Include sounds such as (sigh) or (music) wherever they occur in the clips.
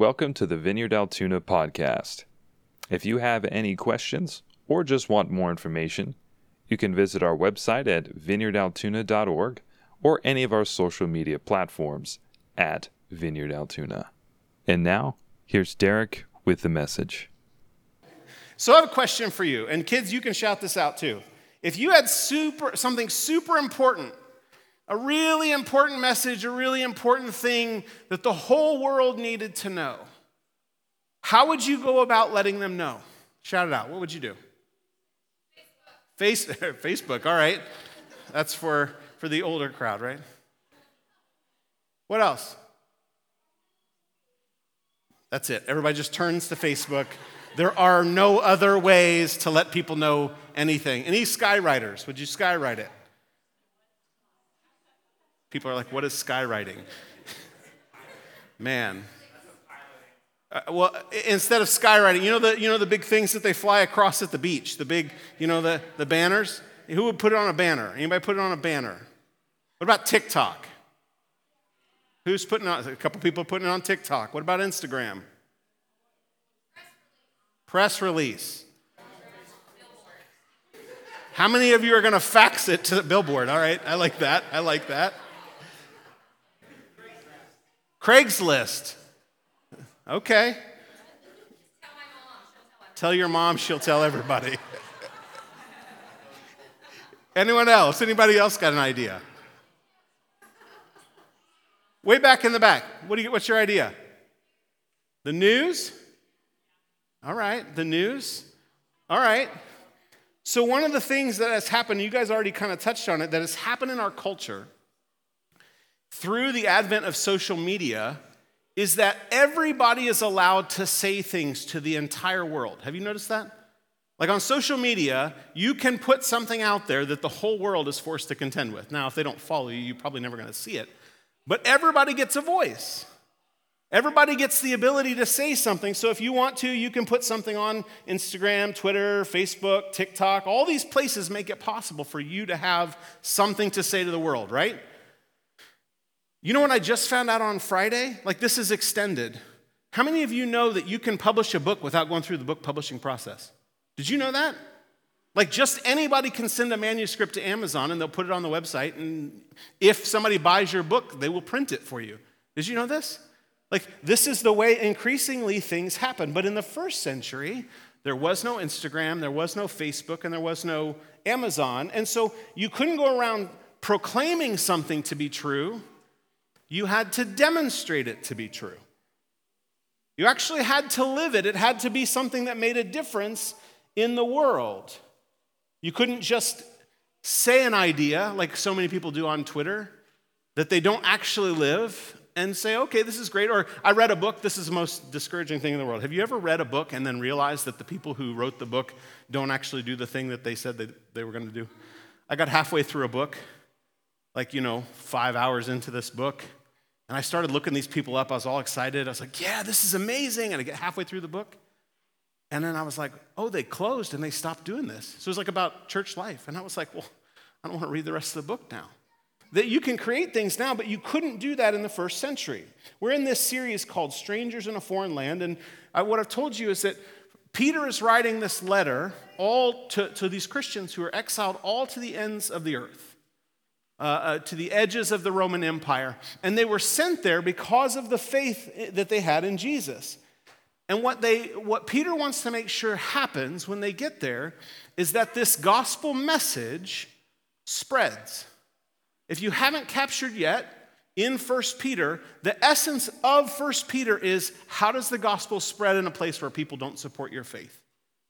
Welcome to the Vineyard Altoona podcast. If you have any questions or just want more information, you can visit our website at vineyardaltoona.org or any of our social media platforms at Vineyard Altoona. And now, here's Derek with the message. So I have a question for you, and kids, you can shout this out too. If you had super something super important, a really important message, a really important thing that the whole world needed to know, how would you go about letting them know? Shout it out. What would you do? Facebook. Face, (laughs) Facebook, all right. That's for, for the older crowd, right? What else? That's it. Everybody just turns to Facebook. There are no other ways to let people know anything. Any skywriters, would you skywrite it? People are like, what is skywriting? (laughs) Man. Uh, well, instead of skywriting, you know the you know the big things that they fly across at the beach, the big you know the the banners. Who would put it on a banner? Anybody put it on a banner? What about TikTok? Who's putting on a couple people putting it on TikTok? What about Instagram? Press release. How many of you are going to fax it to the billboard? All right, I like that. I like that. Craigslist. Okay. Tell your mom, she'll tell everybody. Anyone else? Anybody else got an idea? Way back in the back. What do you, what's your idea? The news? All right, the news. All right. So, one of the things that has happened, you guys already kind of touched on it, that has happened in our culture through the advent of social media is that everybody is allowed to say things to the entire world. Have you noticed that? Like on social media, you can put something out there that the whole world is forced to contend with. Now, if they don't follow you, you're probably never going to see it. But everybody gets a voice. Everybody gets the ability to say something. So if you want to, you can put something on Instagram, Twitter, Facebook, TikTok. All these places make it possible for you to have something to say to the world, right? You know what I just found out on Friday? Like this is extended. How many of you know that you can publish a book without going through the book publishing process? Did you know that? Like just anybody can send a manuscript to Amazon and they'll put it on the website and if somebody buys your book, they will print it for you. Did you know this? Like this is the way increasingly things happen. But in the first century, there was no Instagram, there was no Facebook, and there was no Amazon. And so you couldn't go around proclaiming something to be true you had to demonstrate it to be true. You actually had to live it. It had to be something that made a difference in the world. You couldn't just say an idea like so many people do on Twitter that they don't actually live and say, okay, this is great. Or I read a book, this is the most discouraging thing in the world. Have you ever read a book and then realized that the people who wrote the book don't actually do the thing that they said they, they were going to do? I got halfway through a book, like, you know, five hours into this book, and I started looking these people up. I was all excited. I was like, yeah, this is amazing. And I get halfway through the book. And then I was like, oh, they closed and they stopped doing this. So it was like about church life. And I was like, well, I don't want to read the rest of the book now. That you can create things now, but you couldn't do that in the first century. We're in this series called Strangers in a Foreign Land. And I, what I've told you is that Peter is writing this letter all to, to these Christians who are exiled all to the ends of the earth uh, uh, to the edges of the Roman Empire. And they were sent there because of the faith that they had in Jesus. And what, they, what Peter wants to make sure happens when they get there is that this gospel message spreads. If you haven't captured yet, in 1 Peter, the essence of 1 Peter is how does the gospel spread in a place where people don't support your faith?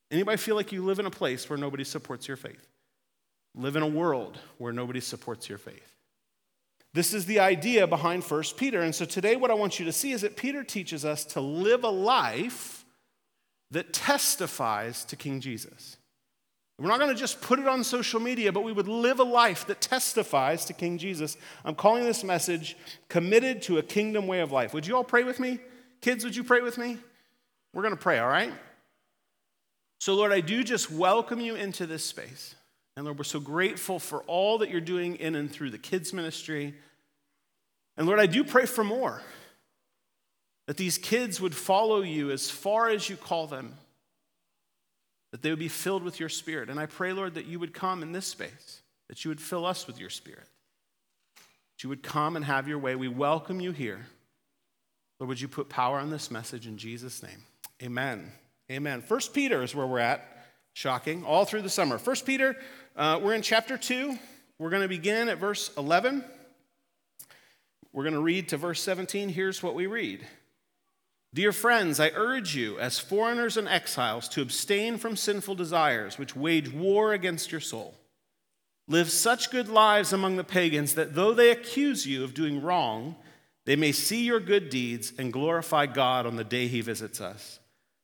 Anybody feel like you live in a place where nobody supports your faith? Live in a world where nobody supports your faith. This is the idea behind 1 Peter. And so today, what I want you to see is that Peter teaches us to live a life that testifies to King Jesus. We're not going to just put it on social media, but we would live a life that testifies to King Jesus. I'm calling this message Committed to a Kingdom Way of Life. Would you all pray with me? Kids, would you pray with me? We're going to pray, all right? So, Lord, I do just welcome you into this space. And Lord, we're so grateful for all that you're doing in and through the kids' ministry. And Lord, I do pray for more. that these kids would follow you as far as you call them, that they would be filled with your spirit. And I pray, Lord, that you would come in this space, that you would fill us with your spirit, that you would come and have your way. We welcome you here. Lord, would you put power on this message in Jesus' name? Amen. Amen. First Peter is where we're at. Shocking. All through the summer. First Peter, uh, we're in chapter 2. We're going to begin at verse 11. We're going to read to verse 17. Here's what we read. Dear friends, I urge you, as foreigners and exiles, to abstain from sinful desires which wage war against your soul. Live such good lives among the pagans that though they accuse you of doing wrong, they may see your good deeds and glorify God on the day he visits us.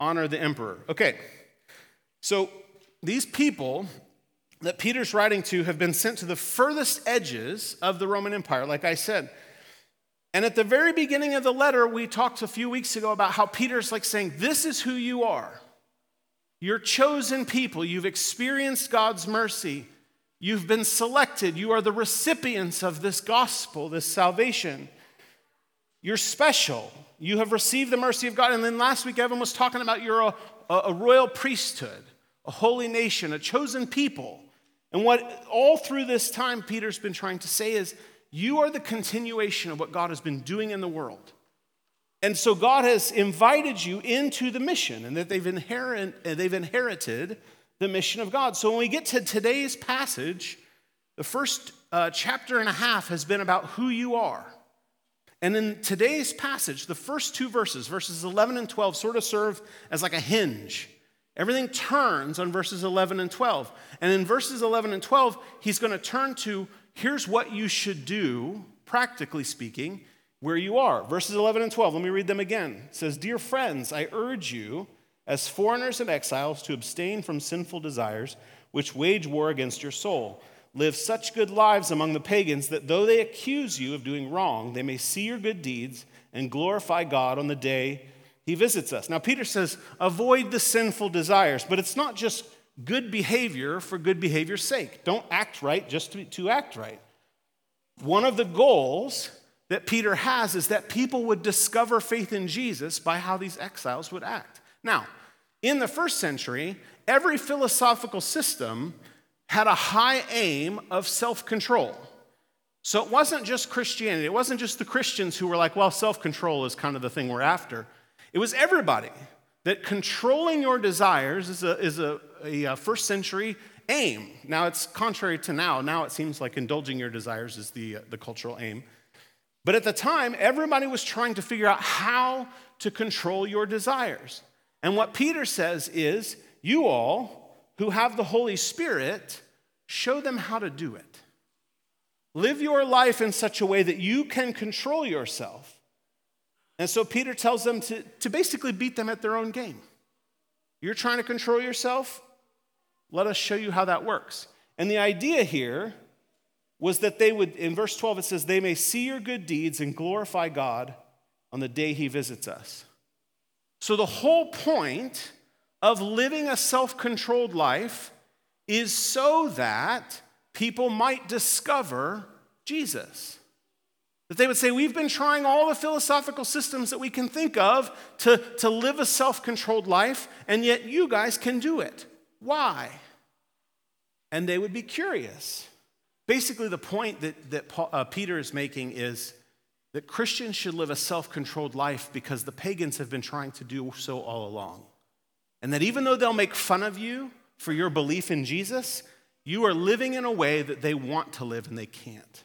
Honor the emperor. Okay, so these people that Peter's writing to have been sent to the furthest edges of the Roman Empire, like I said. And at the very beginning of the letter, we talked a few weeks ago about how Peter's like saying, This is who you are. You're chosen people. You've experienced God's mercy. You've been selected. You are the recipients of this gospel, this salvation. You're special. You have received the mercy of God. And then last week, Evan was talking about you're a, a royal priesthood, a holy nation, a chosen people. And what all through this time Peter's been trying to say is, you are the continuation of what God has been doing in the world. And so God has invited you into the mission and that they've, inherit, they've inherited the mission of God. So when we get to today's passage, the first uh, chapter and a half has been about who you are. And in today's passage, the first two verses, verses 11 and 12, sort of serve as like a hinge. Everything turns on verses 11 and 12. And in verses 11 and 12, he's going to turn to here's what you should do, practically speaking, where you are. Verses 11 and 12, let me read them again. It says, Dear friends, I urge you, as foreigners and exiles, to abstain from sinful desires which wage war against your soul. Live such good lives among the pagans that though they accuse you of doing wrong, they may see your good deeds and glorify God on the day he visits us. Now, Peter says, avoid the sinful desires, but it's not just good behavior for good behavior's sake. Don't act right just to, to act right. One of the goals that Peter has is that people would discover faith in Jesus by how these exiles would act. Now, in the first century, every philosophical system had a high aim of self control. So it wasn't just Christianity, it wasn't just the Christians who were like, well, self control is kind of the thing we're after. It was everybody that controlling your desires is a, is a, a, uh, first century aim. Now, it's contrary to now. Now it seems like indulging your desires is the, uh, the cultural aim. But at the time, everybody was trying to figure out how to control your desires. And what Peter says is, you all who have the Holy Spirit, show them how to do it. Live your life in such a way that you can control yourself and so Peter tells them to, to basically beat them at their own game. You're trying to control yourself? Let us show you how that works. And the idea here was that they would, in verse 12, it says, they may see your good deeds and glorify God on the day he visits us. So the whole point of living a self controlled life is so that people might discover Jesus. That they would say, We've been trying all the philosophical systems that we can think of to, to live a self controlled life, and yet you guys can do it. Why? And they would be curious. Basically, the point that, that Paul, uh, Peter is making is that Christians should live a self controlled life because the pagans have been trying to do so all along. And that even though they'll make fun of you for your belief in Jesus, you are living in a way that they want to live and they can't.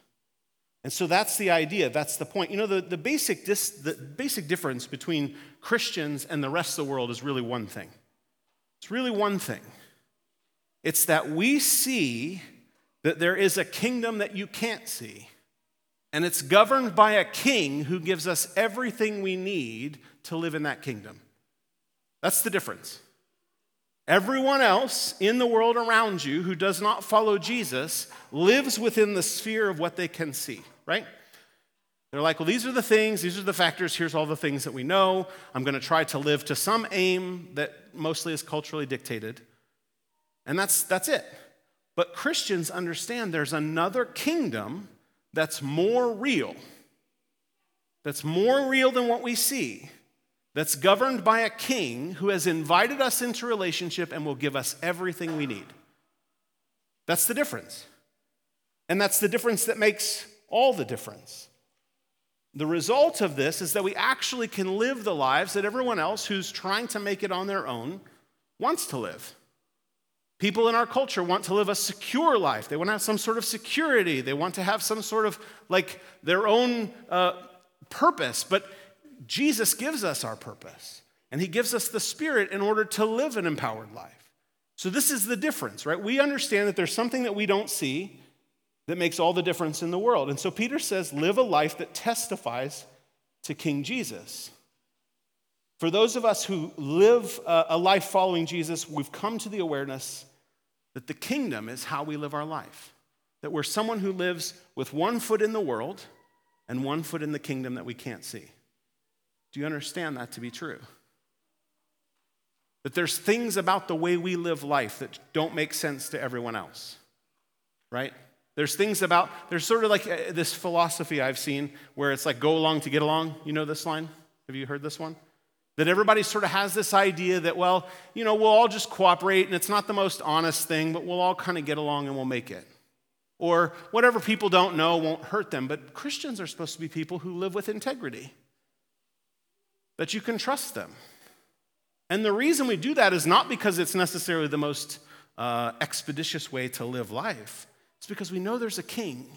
And so that's the idea, that's the point. You know, the, the, basic, dis, the basic difference between Christians and the rest of the world is really one thing. It's really one thing. It's that we see that there is a kingdom that you can't see. And it's governed by a king who gives us everything we need to live in that kingdom. That's the difference. Everyone else in the world around you who does not follow Jesus lives within the sphere of what they can see, right? They're like, well, these are the things, these are the factors, here's all the things that we know. I'm going to try to live to some aim that mostly is culturally dictated. And that's, that's it. But Christians understand there's another kingdom that's more real, that's more real than what we see, that's governed by a king who has invited us into relationship and will give us everything we need. That's the difference. And that's the difference that makes all the difference. The result of this is that we actually can live the lives that everyone else who's trying to make it on their own wants to live. People in our culture want to live a secure life. They want to have some sort of security. They want to have some sort of like their own uh, purpose. But Jesus gives us our purpose, and He gives us the Spirit in order to live an empowered life. So, this is the difference, right? We understand that there's something that we don't see, that makes all the difference in the world. And so Peter says, live a life that testifies to King Jesus. For those of us who live a life following Jesus, we've come to the awareness that the kingdom is how we live our life. That we're someone who lives with one foot in the world and one foot in the kingdom that we can't see. Do you understand that to be true? That there's things about the way we live life that don't make sense to everyone else, right? There's things about, there's sort of like uh, this philosophy I've seen where it's like go along to get along. You know this line? Have you heard this one? That everybody sort of has this idea that, well, you know, we'll all just cooperate and it's not the most honest thing, but we'll all kind of get along and we'll make it. Or whatever people don't know won't hurt them. But Christians are supposed to be people who live with integrity, that you can trust them. And the reason we do that is not because it's necessarily the most uh, expeditious way to live life. It's because we know there's a king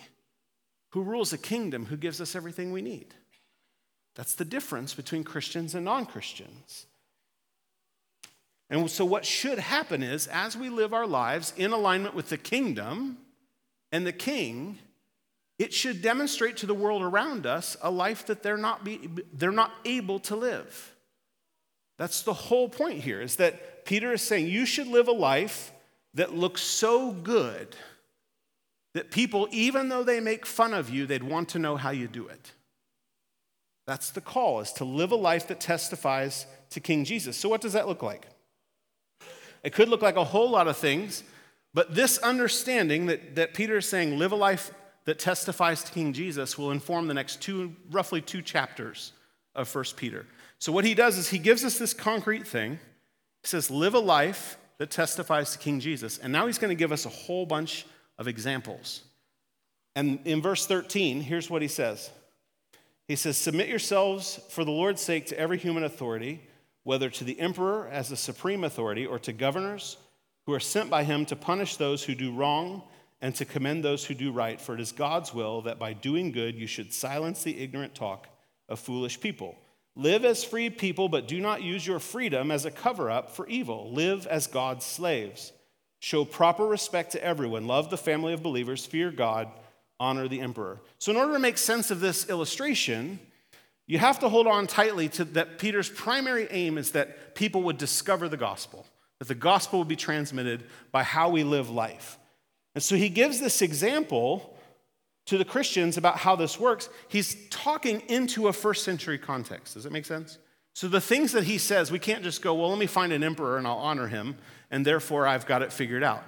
who rules a kingdom who gives us everything we need. That's the difference between Christians and non Christians. And so, what should happen is, as we live our lives in alignment with the kingdom and the king, it should demonstrate to the world around us a life that they're not, be, they're not able to live. That's the whole point here, is that Peter is saying you should live a life that looks so good that people, even though they make fun of you, they'd want to know how you do it. That's the call, is to live a life that testifies to King Jesus. So, what does that look like? It could look like a whole lot of things, but this understanding that, that Peter is saying, live a life that testifies to King Jesus, will inform the next two, roughly two chapters of 1 Peter. So, what he does is he gives us this concrete thing. He says, live a life that testifies to King Jesus. And now he's going to give us a whole bunch of examples. And in verse 13, here's what he says He says, Submit yourselves for the Lord's sake to every human authority, whether to the emperor as the supreme authority or to governors who are sent by him to punish those who do wrong and to commend those who do right. For it is God's will that by doing good you should silence the ignorant talk of foolish people. Live as free people, but do not use your freedom as a cover up for evil. Live as God's slaves. Show proper respect to everyone. Love the family of believers. Fear God. Honor the emperor. So, in order to make sense of this illustration, you have to hold on tightly to that Peter's primary aim is that people would discover the gospel, that the gospel would be transmitted by how we live life. And so he gives this example to the Christians about how this works. He's talking into a first century context. Does that make sense? So the things that he says, we can't just go, well, let me find an emperor and I'll honor him and therefore I've got it figured out.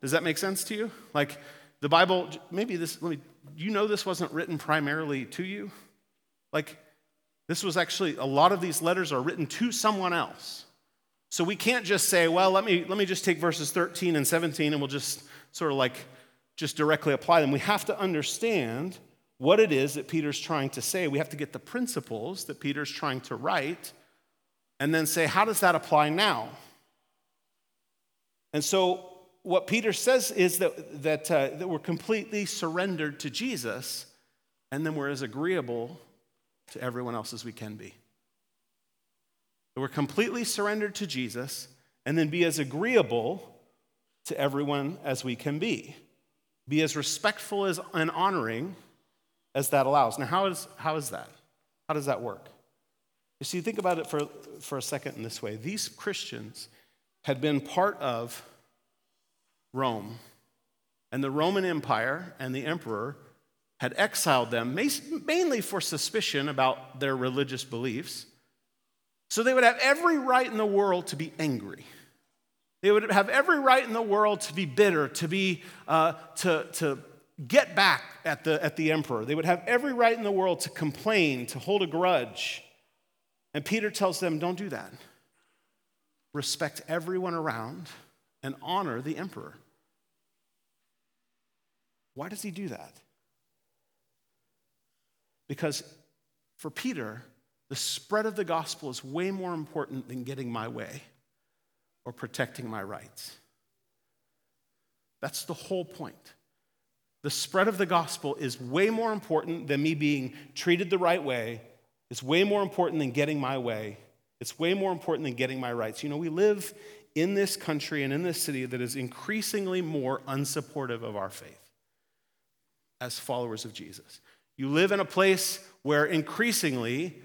Does that make sense to you? Like the Bible, maybe this, let me, you know, this wasn't written primarily to you? Like this was actually, a lot of these letters are written to someone else. So we can't just say, well, let me, let me just take verses 13 and 17 and we'll just sort of like just directly apply them. We have to understand what it is that Peter's trying to say. We have to get the principles that Peter's trying to write and then say, how does that apply now? And so, what Peter says is that, that, uh, that we're completely surrendered to Jesus, and then we're as agreeable to everyone else as we can be. That we're completely surrendered to Jesus, and then be as agreeable to everyone as we can be. Be as respectful as, and honoring as that allows. Now, how is, how is that? How does that work? You see, think about it for, for a second in this way. These Christians had been part of Rome, and the Roman Empire and the emperor had exiled them mainly for suspicion about their religious beliefs. So they would have every right in the world to be angry. They would have every right in the world to be bitter, to be uh, to, to get back at the, at the emperor. They would have every right in the world to complain, to hold a grudge. And Peter tells them, don't do that. Respect everyone around and honor the emperor. Why does he do that? Because for Peter, the spread of the gospel is way more important than getting my way or protecting my rights. That's the whole point. The spread of the gospel is way more important than me being treated the right way. It's way more important than getting my way. It's way more important than getting my rights. You know, we live in this country and in this city that is increasingly more unsupportive of our faith as followers of Jesus. You live in a place where increasingly,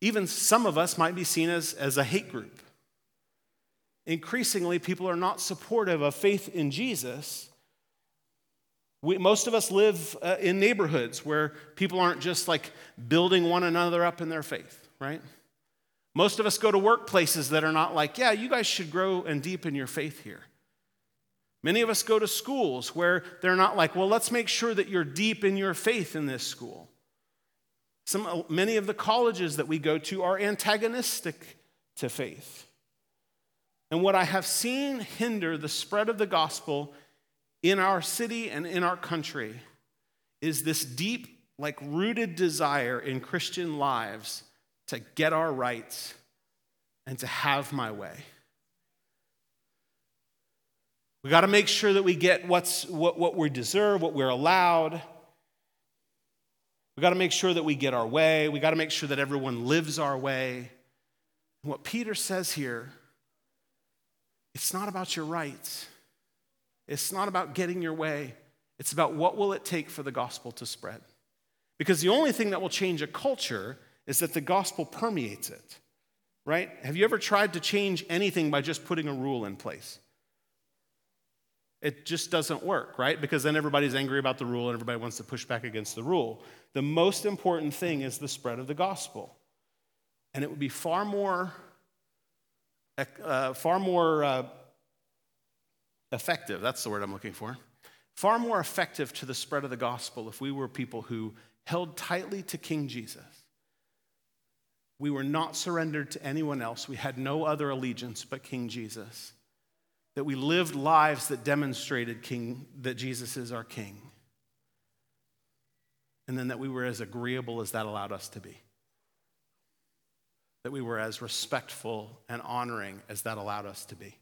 even some of us might be seen as, as a hate group. Increasingly, people are not supportive of faith in Jesus we, most of us live uh, in neighborhoods where people aren't just like building one another up in their faith, right? Most of us go to workplaces that are not like, yeah, you guys should grow and deepen your faith here. Many of us go to schools where they're not like, well, let's make sure that you're deep in your faith in this school. Some, uh, many of the colleges that we go to are antagonistic to faith. And what I have seen hinder the spread of the gospel in our city and in our country is this deep, like rooted desire in Christian lives to get our rights and to have my way. We got to make sure that we get what's, what, what we deserve, what we're allowed. We got to make sure that we get our way. We got to make sure that everyone lives our way. And what Peter says here, it's not about your rights. It's not about getting your way, it's about what will it take for the gospel to spread. Because the only thing that will change a culture is that the gospel permeates it, right? Have you ever tried to change anything by just putting a rule in place? It just doesn't work, right? Because then everybody's angry about the rule and everybody wants to push back against the rule. The most important thing is the spread of the gospel. And it would be far more, uh, far more uh, effective, that's the word I'm looking for, far more effective to the spread of the gospel if we were people who held tightly to King Jesus. We were not surrendered to anyone else. We had no other allegiance but King Jesus. That we lived lives that demonstrated King, that Jesus is our King. And then that we were as agreeable as that allowed us to be. That we were as respectful and honoring as that allowed us to be.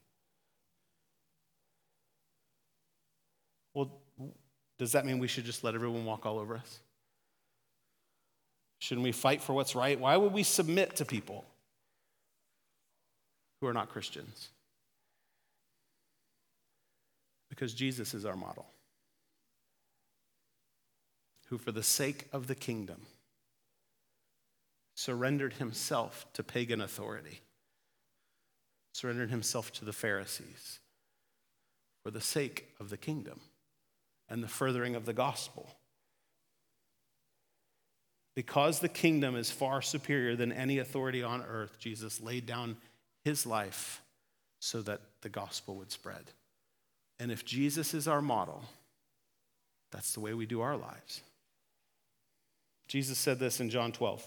Well, does that mean we should just let everyone walk all over us? Shouldn't we fight for what's right? Why would we submit to people who are not Christians? Because Jesus is our model, who, for the sake of the kingdom, surrendered himself to pagan authority, surrendered himself to the Pharisees for the sake of the kingdom and the furthering of the gospel. Because the kingdom is far superior than any authority on earth, Jesus laid down his life so that the gospel would spread. And if Jesus is our model, that's the way we do our lives. Jesus said this in John 12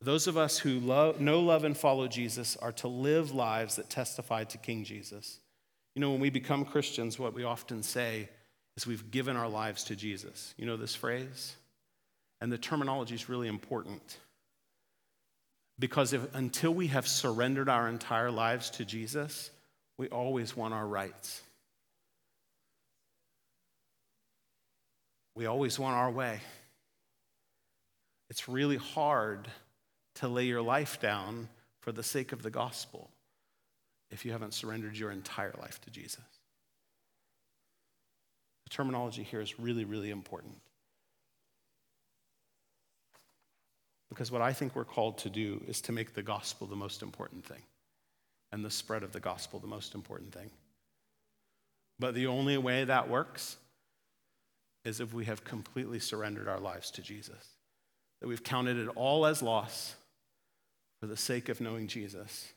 those of us who love, know, love, and follow Jesus are to live lives that testify to King Jesus. You know, when we become Christians, what we often say is we've given our lives to Jesus. You know this phrase? And the terminology is really important. Because if, until we have surrendered our entire lives to Jesus, we always want our rights. We always want our way. It's really hard to lay your life down for the sake of the gospel if you haven't surrendered your entire life to Jesus. The terminology here is really, really important. Because what I think we're called to do is to make the gospel the most important thing and the spread of the gospel the most important thing. But the only way that works is if we have completely surrendered our lives to Jesus, that we've counted it all as loss for the sake of knowing Jesus,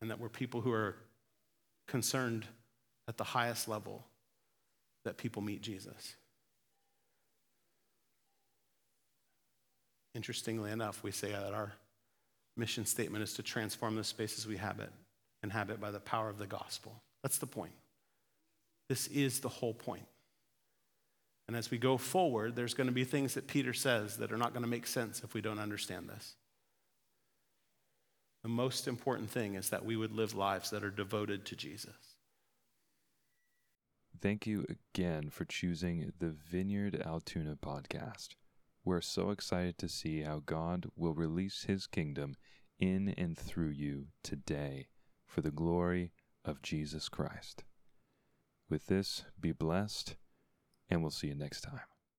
and that we're people who are concerned at the highest level that people meet Jesus. Interestingly enough, we say that our mission statement is to transform the spaces we habit, inhabit by the power of the gospel. That's the point. This is the whole point. And as we go forward, there's going to be things that Peter says that are not going to make sense if we don't understand this. The most important thing is that we would live lives that are devoted to Jesus. Thank you again for choosing the Vineyard Altoona podcast. We're so excited to see how God will release his kingdom in and through you today for the glory of Jesus Christ. With this, be blessed, and we'll see you next time.